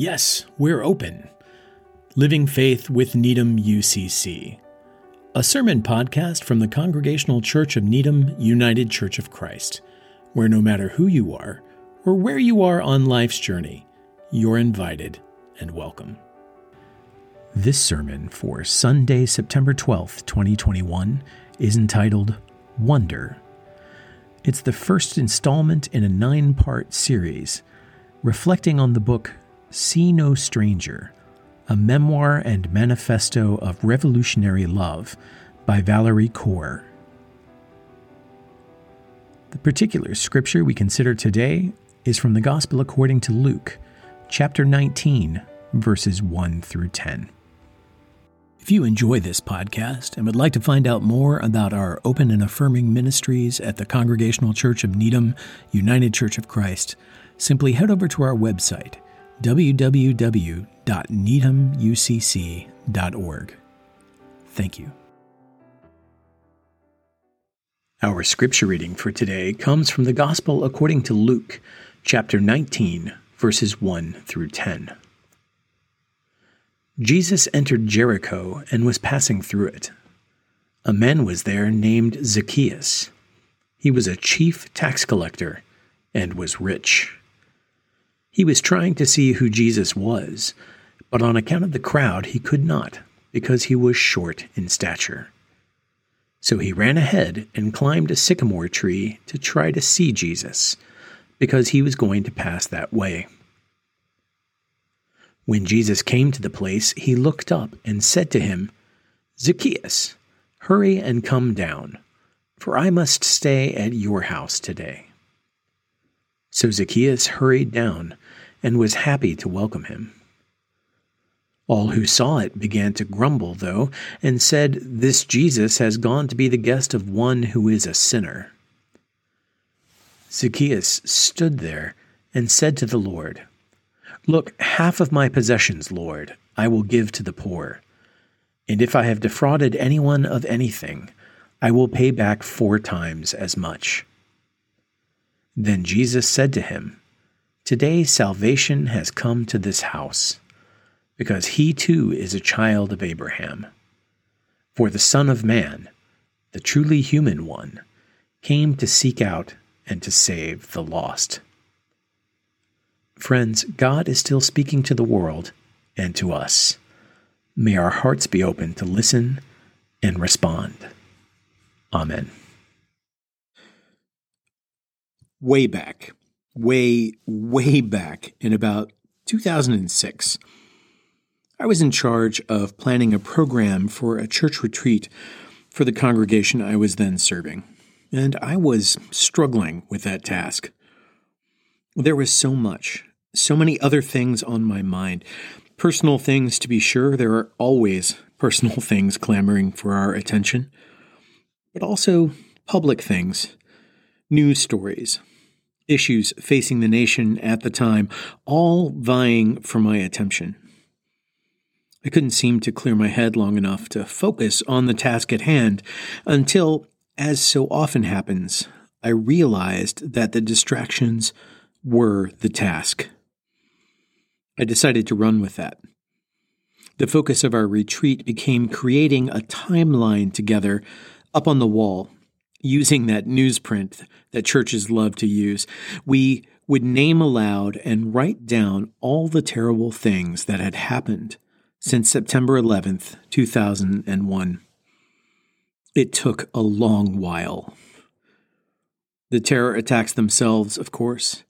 Yes, we're open. Living Faith with Needham UCC, a sermon podcast from the Congregational Church of Needham United Church of Christ, where no matter who you are or where you are on life's journey, you're invited and welcome. This sermon for Sunday, September 12th, 2021, is entitled Wonder. It's the first installment in a nine part series reflecting on the book See No Stranger, a memoir and manifesto of revolutionary love by Valarie Kaur. The particular scripture we consider today is from the Gospel according to Luke, chapter 19, verses 1 through 10. If you enjoy this podcast and would like to find out more about our open and affirming ministries at the Congregational Church of Needham United Church of Christ, simply head over to our website www.needhamucc.org. Thank you. Our scripture reading for today comes from the Gospel according to Luke, chapter 19, verses 1 through 10. Jesus entered Jericho and was passing through it. A man was there named Zacchaeus. He was a chief tax collector and was rich. He was trying to see who Jesus was, but on account of the crowd, he could not, because he was short in stature. So he ran ahead and climbed a sycamore tree to try to see Jesus, because he was going to pass that way. When Jesus came to the place, he looked up and said to him, Zacchaeus, hurry and come down, for I must stay at your house today. So Zacchaeus hurried down and was happy to welcome him. All who saw it began to grumble, though, and said, This Jesus has gone to be the guest of one who is a sinner. Zacchaeus stood there and said to the Lord, Look, half of my possessions, Lord, I will give to the poor. And if I have defrauded anyone of anything, I will pay back four times as much. Then Jesus said to him, Today salvation has come to this house, because he too is a child of Abraham. For the Son of Man, the truly human one, came to seek out and to save the lost. Friends, God is still speaking to the world and to us. May our hearts be open to listen and respond. Amen. Way back, way, way back in about 2006, I was in charge of planning a program for a church retreat for the congregation I was then serving, and I was struggling with that task. There was so much, so many other things on my mind. Personal things, to be sure, there are always personal things clamoring for our attention, but also public things, news stories, issues facing the nation at the time, all vying for my attention. I couldn't seem to clear my head long enough to focus on the task at hand until, as so often happens, I realized that the distractions were the task. I decided to run with that. The focus of our retreat became creating a timeline together up on the wall using that newsprint that churches love to use, we would name aloud and write down all the terrible things that had happened since September 11th, 2001. It took a long while. The terror attacks themselves, of course,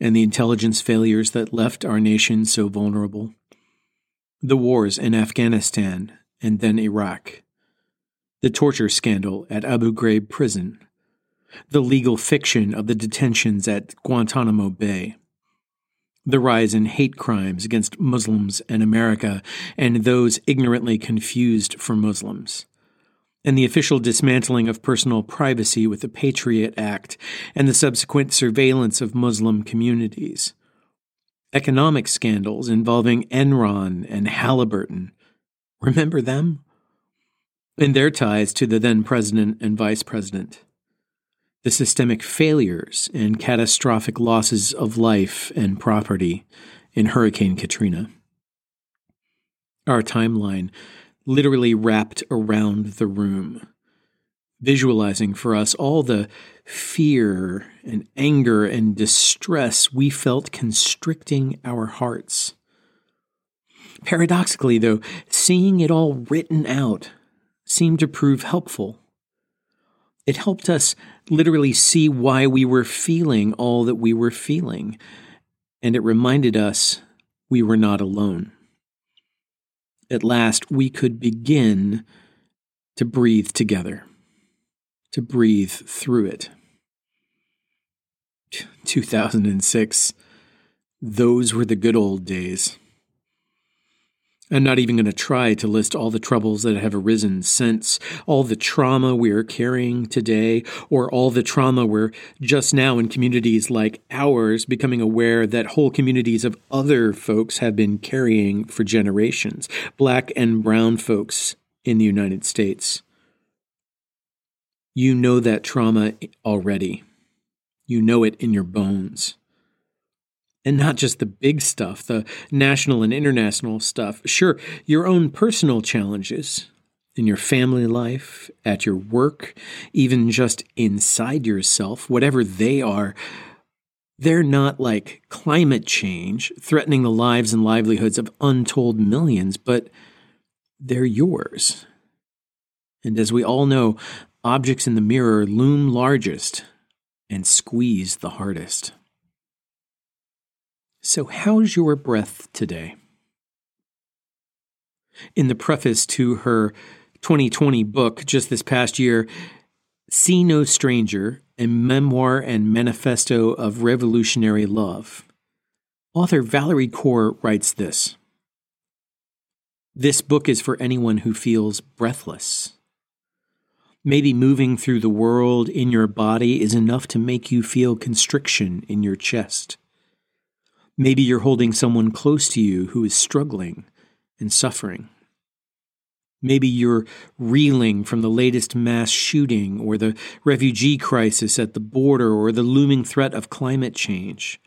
and the intelligence failures that left our nation so vulnerable. The wars in Afghanistan and then Iraq the torture scandal at Abu Ghraib prison, the legal fiction of the detentions at Guantanamo Bay, the rise in hate crimes against Muslims in America and those ignorantly confused for Muslims, and the official dismantling of personal privacy with the Patriot Act and the subsequent surveillance of Muslim communities, economic scandals involving Enron and Halliburton. Remember them? And their ties to the then president and vice president, the systemic failures and catastrophic losses of life and property in Hurricane Katrina. Our timeline literally wrapped around the room, visualizing for us all the fear and anger and distress we felt constricting our hearts. Paradoxically, though, seeing it all written out seemed to prove helpful. It helped us literally see why we were feeling all that we were feeling, and it reminded us we were not alone. At last, we could begin to breathe together, to breathe through it. 2006, those were the good old days. I'm not even going to try to list all the troubles that have arisen since, all the trauma we are carrying today, or all the trauma we're just now in communities like ours becoming aware that whole communities of other folks have been carrying for generations, black and brown folks in the United States. You know that trauma already. You know it in your bones and not just the big stuff, the national and international stuff. Sure, your own personal challenges in your family life, at your work, even just inside yourself, whatever they are, they're not like climate change threatening the lives and livelihoods of untold millions, but they're yours. And as we all know, objects in the mirror loom largest and squeeze the hardest. So, how's your breath today? In the preface to her 2020 book just this past year, See No Stranger, a memoir and manifesto of revolutionary love, author Valarie Kaur writes this This book is for anyone who feels breathless. Maybe moving through the world in your body is enough to make you feel constriction in your chest. Maybe you're holding someone close to you who is struggling and suffering. Maybe you're reeling from the latest mass shooting or the refugee crisis at the border or the looming threat of climate change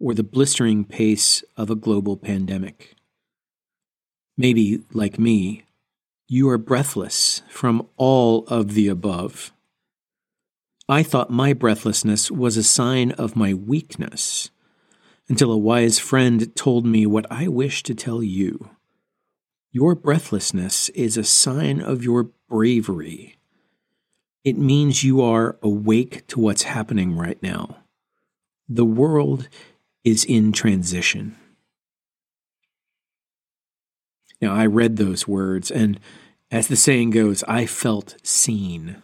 or the blistering pace of a global pandemic. Maybe, like me, you are breathless from all of the above. I thought my breathlessness was a sign of my weakness until a wise friend told me what I wish to tell you. Your breathlessness is a sign of your bravery. It means you are awake to what's happening right now. The world is in transition. Now, I read those words, and as the saying goes, I felt seen.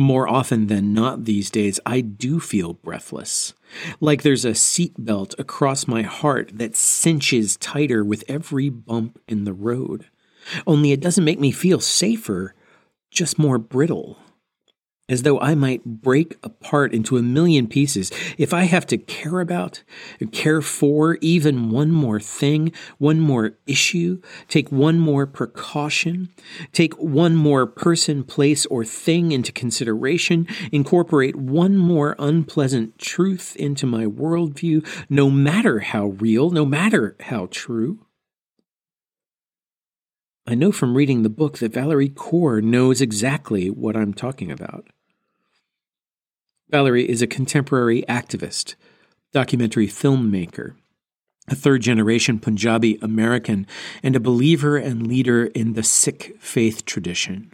More often than not these days, I do feel breathless. Like there's a seatbelt across my heart that cinches tighter with every bump in the road. Only it doesn't make me feel safer, just more brittle as though I might break apart into a million pieces if I have to care about, care for even one more thing, one more issue, take one more precaution, take one more person, place, or thing into consideration, incorporate one more unpleasant truth into my worldview, no matter how real, no matter how true. I know from reading the book that Valarie Kaur knows exactly what I'm talking about. Valarie is a contemporary activist, documentary filmmaker, a third generation Punjabi American, and a believer and leader in the Sikh faith tradition.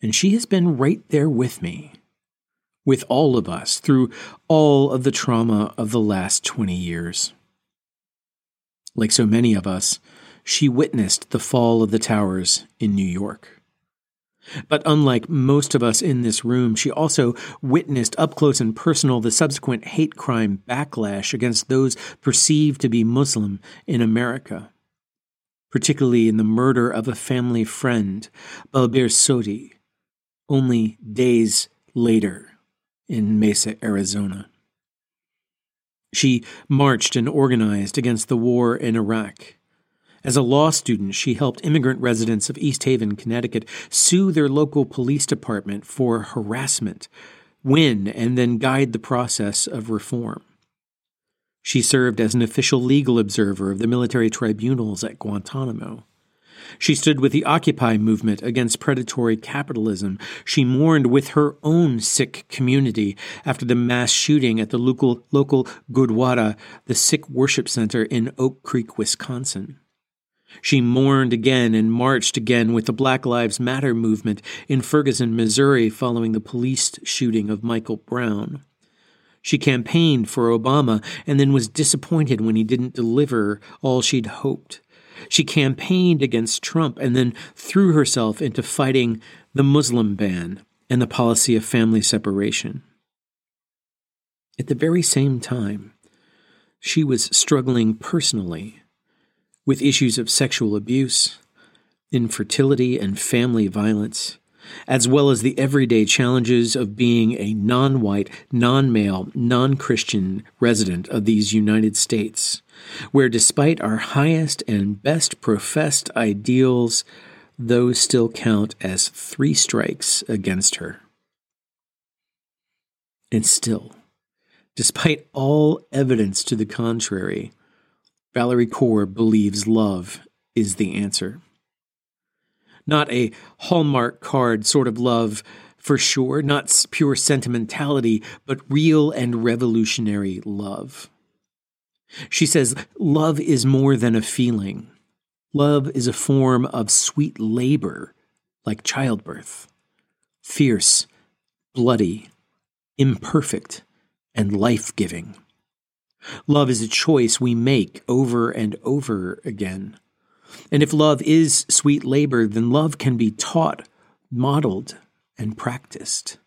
And she has been right there with me, with all of us, through all of the trauma of the last 20 years. Like so many of us, she witnessed the fall of the towers in New York. But unlike most of us in this room, she also witnessed up close and personal the subsequent hate crime backlash against those perceived to be Muslim in America, particularly in the murder of a family friend, Balbir Sodhi, only days later in Mesa, Arizona. She marched and organized against the war in Iraq as a law student, she helped immigrant residents of East Haven, Connecticut, sue their local police department for harassment, win, and then guide the process of reform. She served as an official legal observer of the military tribunals at Guantanamo. She stood with the Occupy movement against predatory capitalism. She mourned with her own Sikh community after the mass shooting at the local, local Gurdwara, the Sikh worship center in Oak Creek, Wisconsin. She mourned again and marched again with the Black Lives Matter movement in Ferguson, Missouri, following the police shooting of Michael Brown. She campaigned for Obama and then was disappointed when he didn't deliver all she'd hoped. She campaigned against Trump and then threw herself into fighting the Muslim ban and the policy of family separation. At the very same time, she was struggling personally with issues of sexual abuse, infertility, and family violence, as well as the everyday challenges of being a non white, non male, non Christian resident of these United States, where despite our highest and best professed ideals, those still count as three strikes against her. And still, despite all evidence to the contrary, Valarie Kaur believes love is the answer not a Hallmark card sort of love for sure, not pure sentimentality, but real and revolutionary love. She says, Love is more than a feeling. Love is a form of sweet labor, like childbirth, fierce, bloody, imperfect, and life giving. Love is a choice we make over and over again. And if love is sweet labor, then love can be taught, modeled, and practiced.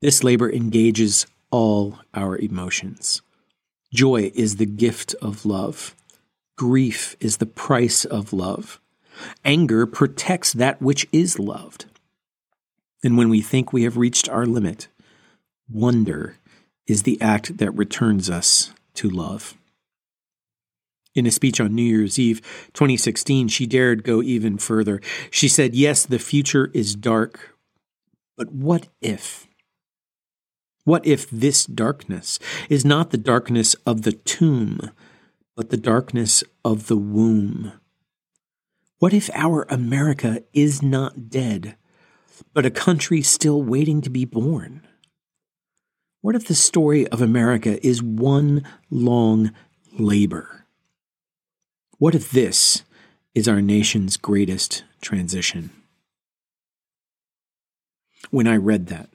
This labor engages all our emotions. Joy is the gift of love. Grief is the price of love. Anger protects that which is loved. And when we think we have reached our limit, wonder is the act that returns us to love. In a speech on New Year's Eve 2016, she dared go even further. She said, Yes, the future is dark, but what if? What if this darkness is not the darkness of the tomb, but the darkness of the womb? What if our America is not dead, but a country still waiting to be born? What if the story of America is one long labor? What if this is our nation's greatest transition? When I read that,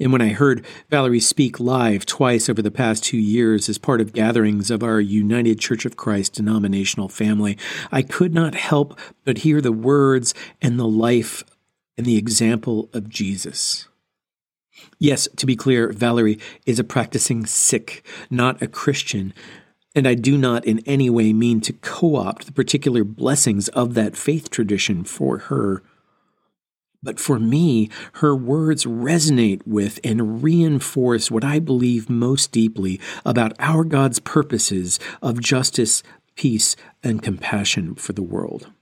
and when I heard Valarie speak live twice over the past two years as part of gatherings of our United Church of Christ denominational family, I could not help but hear the words and the life and the example of Jesus. Yes, to be clear, Valarie is a practicing Sikh, not a Christian, and I do not in any way mean to co opt the particular blessings of that faith tradition for her. But for me, her words resonate with and reinforce what I believe most deeply about our God's purposes of justice, peace, and compassion for the world.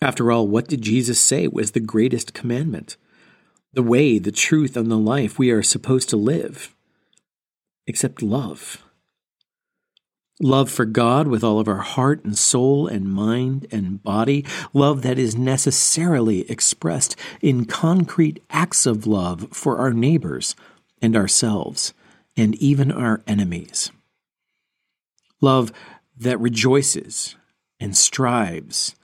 After all, what did Jesus say was the greatest commandment? The way, the truth, and the life we are supposed to live? Except love love for God with all of our heart and soul and mind and body, love that is necessarily expressed in concrete acts of love for our neighbors and ourselves and even our enemies. Love that rejoices and strives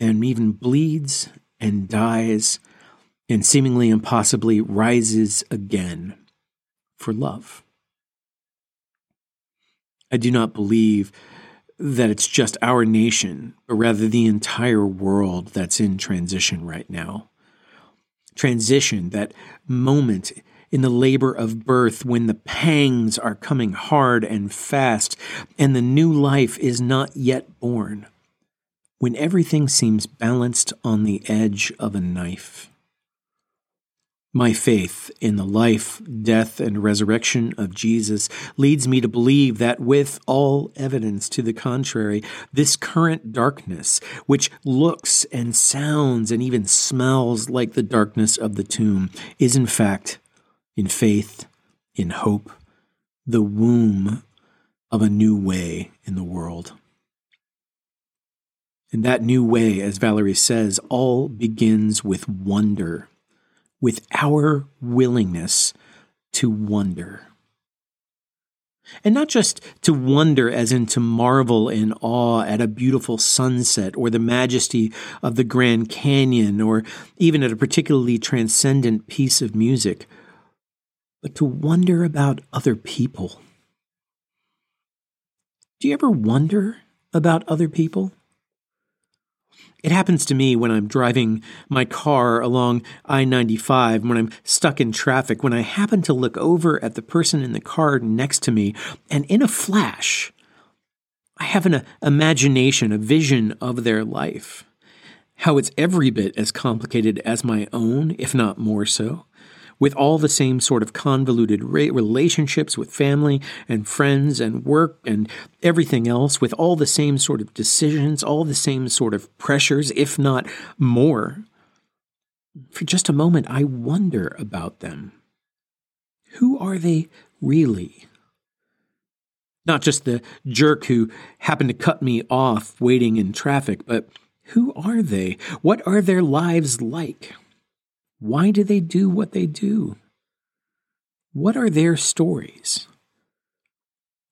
and even bleeds and dies and seemingly impossibly rises again for love. I do not believe that it's just our nation, but rather the entire world that's in transition right now. Transition, that moment in the labor of birth when the pangs are coming hard and fast and the new life is not yet born, when everything seems balanced on the edge of a knife. My faith in the life, death, and resurrection of Jesus leads me to believe that, with all evidence to the contrary, this current darkness, which looks and sounds and even smells like the darkness of the tomb, is in fact, in faith, in hope, the womb of a new way in the world. And that new way, as Valarie says, all begins with wonder, with our willingness to wonder. And not just to wonder as in to marvel in awe at a beautiful sunset or the majesty of the Grand Canyon or even at a particularly transcendent piece of music, but to wonder about other people. Do you ever wonder about other people? It happens to me when I'm driving my car along I 95, when I'm stuck in traffic, when I happen to look over at the person in the car next to me, and in a flash, I have an uh, imagination, a vision of their life. How it's every bit as complicated as my own, if not more so with all the same sort of convoluted relationships with family and friends and work and everything else, with all the same sort of decisions, all the same sort of pressures, if not more. For just a moment, I wonder about them. Who are they really? Not just the jerk who happened to cut me off waiting in traffic, but who are they? What are their lives like? Why do they do what they do? What are their stories?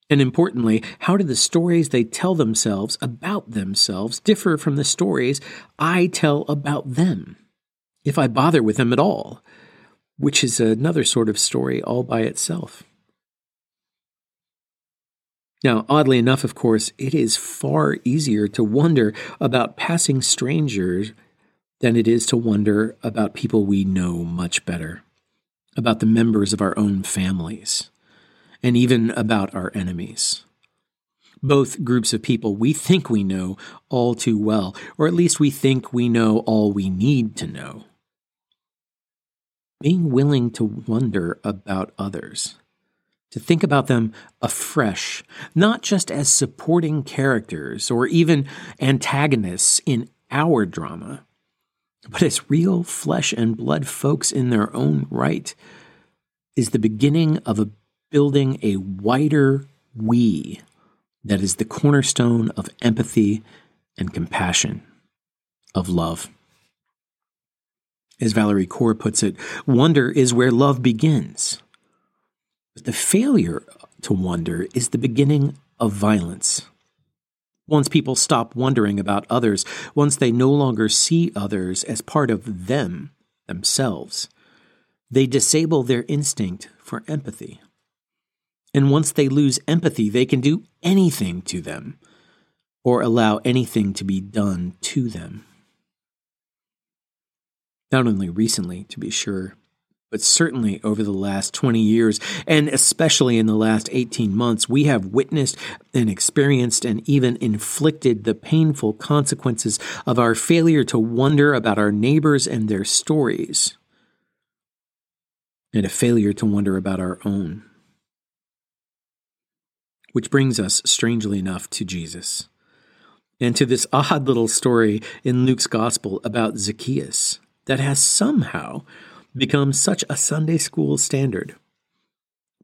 And importantly, how do the stories they tell themselves about themselves differ from the stories I tell about them, if I bother with them at all, which is another sort of story all by itself? Now, oddly enough, of course, it is far easier to wonder about passing strangers than it is to wonder about people we know much better, about the members of our own families, and even about our enemies. Both groups of people we think we know all too well, or at least we think we know all we need to know. Being willing to wonder about others, to think about them afresh, not just as supporting characters or even antagonists in our drama, but as real flesh and blood folks in their own right, is the beginning of a building a wider we that is the cornerstone of empathy and compassion, of love. As Valarie Kaur puts it, wonder is where love begins. But the failure to wonder is the beginning of violence. Once people stop wondering about others, once they no longer see others as part of them, themselves, they disable their instinct for empathy. And once they lose empathy, they can do anything to them or allow anything to be done to them. Not only recently, to be sure, but certainly over the last 20 years, and especially in the last 18 months, we have witnessed and experienced and even inflicted the painful consequences of our failure to wonder about our neighbors and their stories, and a failure to wonder about our own. Which brings us, strangely enough, to Jesus and to this odd little story in Luke's Gospel about Zacchaeus that has somehow become such a Sunday school standard.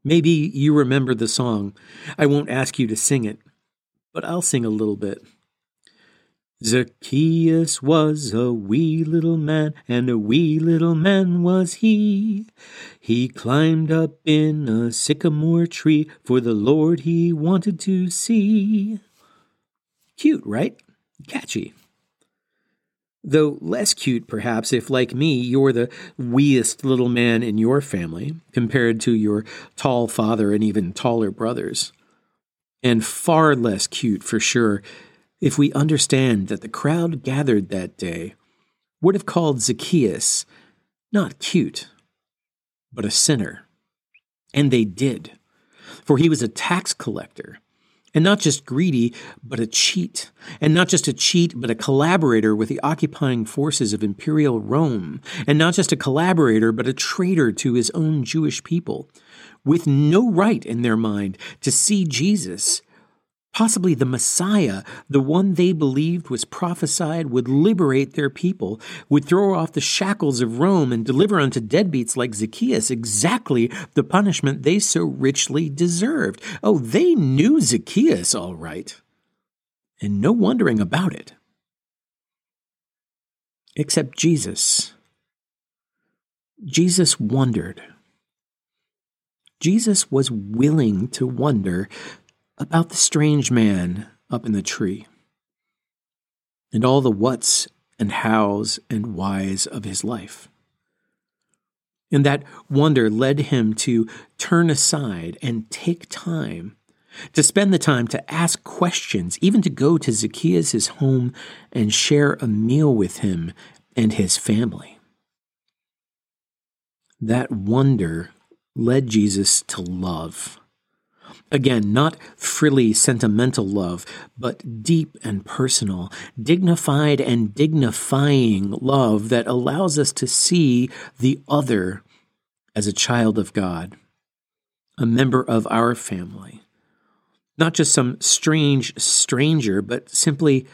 Maybe you remember the song. I won't ask you to sing it, but I'll sing a little bit. Zacchaeus was a wee little man, and a wee little man was he. He climbed up in a sycamore tree, for the Lord he wanted to see. Cute, right? Catchy. Though less cute, perhaps, if, like me, you're the weest little man in your family compared to your tall father and even taller brothers. And far less cute, for sure, if we understand that the crowd gathered that day would have called Zacchaeus not cute, but a sinner. And they did, for he was a tax collector and not just greedy, but a cheat. And not just a cheat, but a collaborator with the occupying forces of imperial Rome. And not just a collaborator, but a traitor to his own Jewish people, with no right in their mind to see Jesus Possibly the Messiah, the one they believed was prophesied, would liberate their people, would throw off the shackles of Rome and deliver unto deadbeats like Zacchaeus exactly the punishment they so richly deserved. Oh, they knew Zacchaeus all right. And no wondering about it. Except Jesus. Jesus wondered. Jesus was willing to wonder about the strange man up in the tree and all the whats and hows and whys of his life. And that wonder led him to turn aside and take time, to spend the time to ask questions, even to go to Zacchaeus' home and share a meal with him and his family. That wonder led Jesus to love Again, not frilly sentimental love, but deep and personal, dignified and dignifying love that allows us to see the other as a child of God, a member of our family. Not just some strange stranger, but simply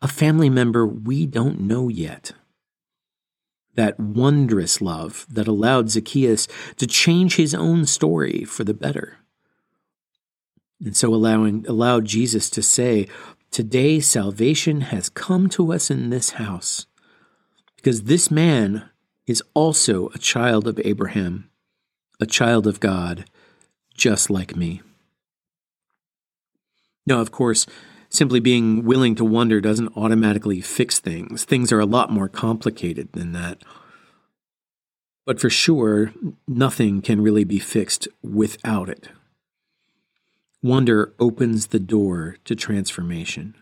a family member we don't know yet. That wondrous love that allowed Zacchaeus to change his own story for the better and so allowing allowed Jesus to say, Today salvation has come to us in this house, because this man is also a child of Abraham, a child of God, just like me. Now, of course, simply being willing to wonder doesn't automatically fix things. Things are a lot more complicated than that. But for sure, nothing can really be fixed without it. Wonder opens the door to transformation.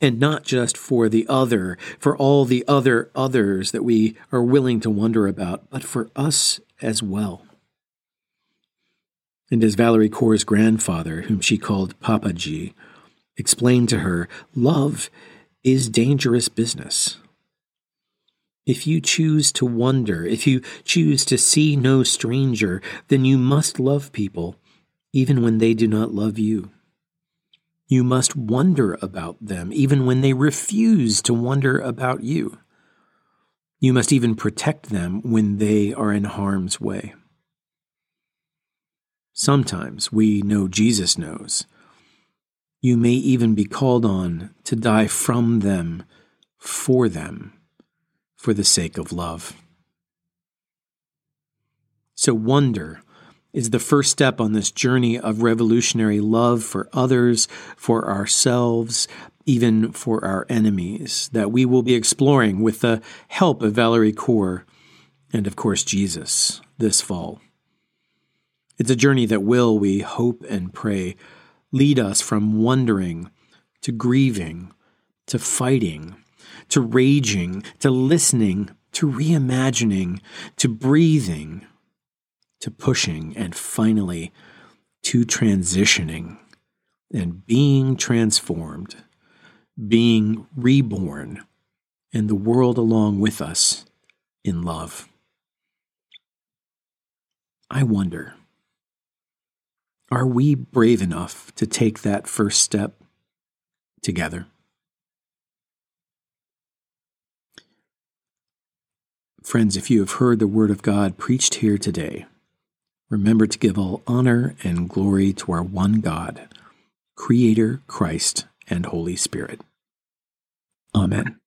And not just for the other, for all the other others that we are willing to wonder about, but for us as well. And as Valarie Kaur's grandfather, whom she called Papa Ji, explained to her, love is dangerous business. If you choose to wonder, if you choose to see no stranger, then you must love people even when they do not love you. You must wonder about them, even when they refuse to wonder about you. You must even protect them when they are in harm's way. Sometimes we know Jesus knows. You may even be called on to die from them, for them, for the sake of love. So wonder is the first step on this journey of revolutionary love for others, for ourselves, even for our enemies, that we will be exploring with the help of Valarie Kaur and, of course, Jesus this fall. It's a journey that will, we hope and pray, lead us from wondering to grieving to fighting to raging to listening to reimagining to breathing to pushing, and finally to transitioning and being transformed, being reborn, and the world along with us in love. I wonder are we brave enough to take that first step together? Friends, if you have heard the Word of God preached here today, remember to give all honor and glory to our one God, Creator, Christ, and Holy Spirit. Amen.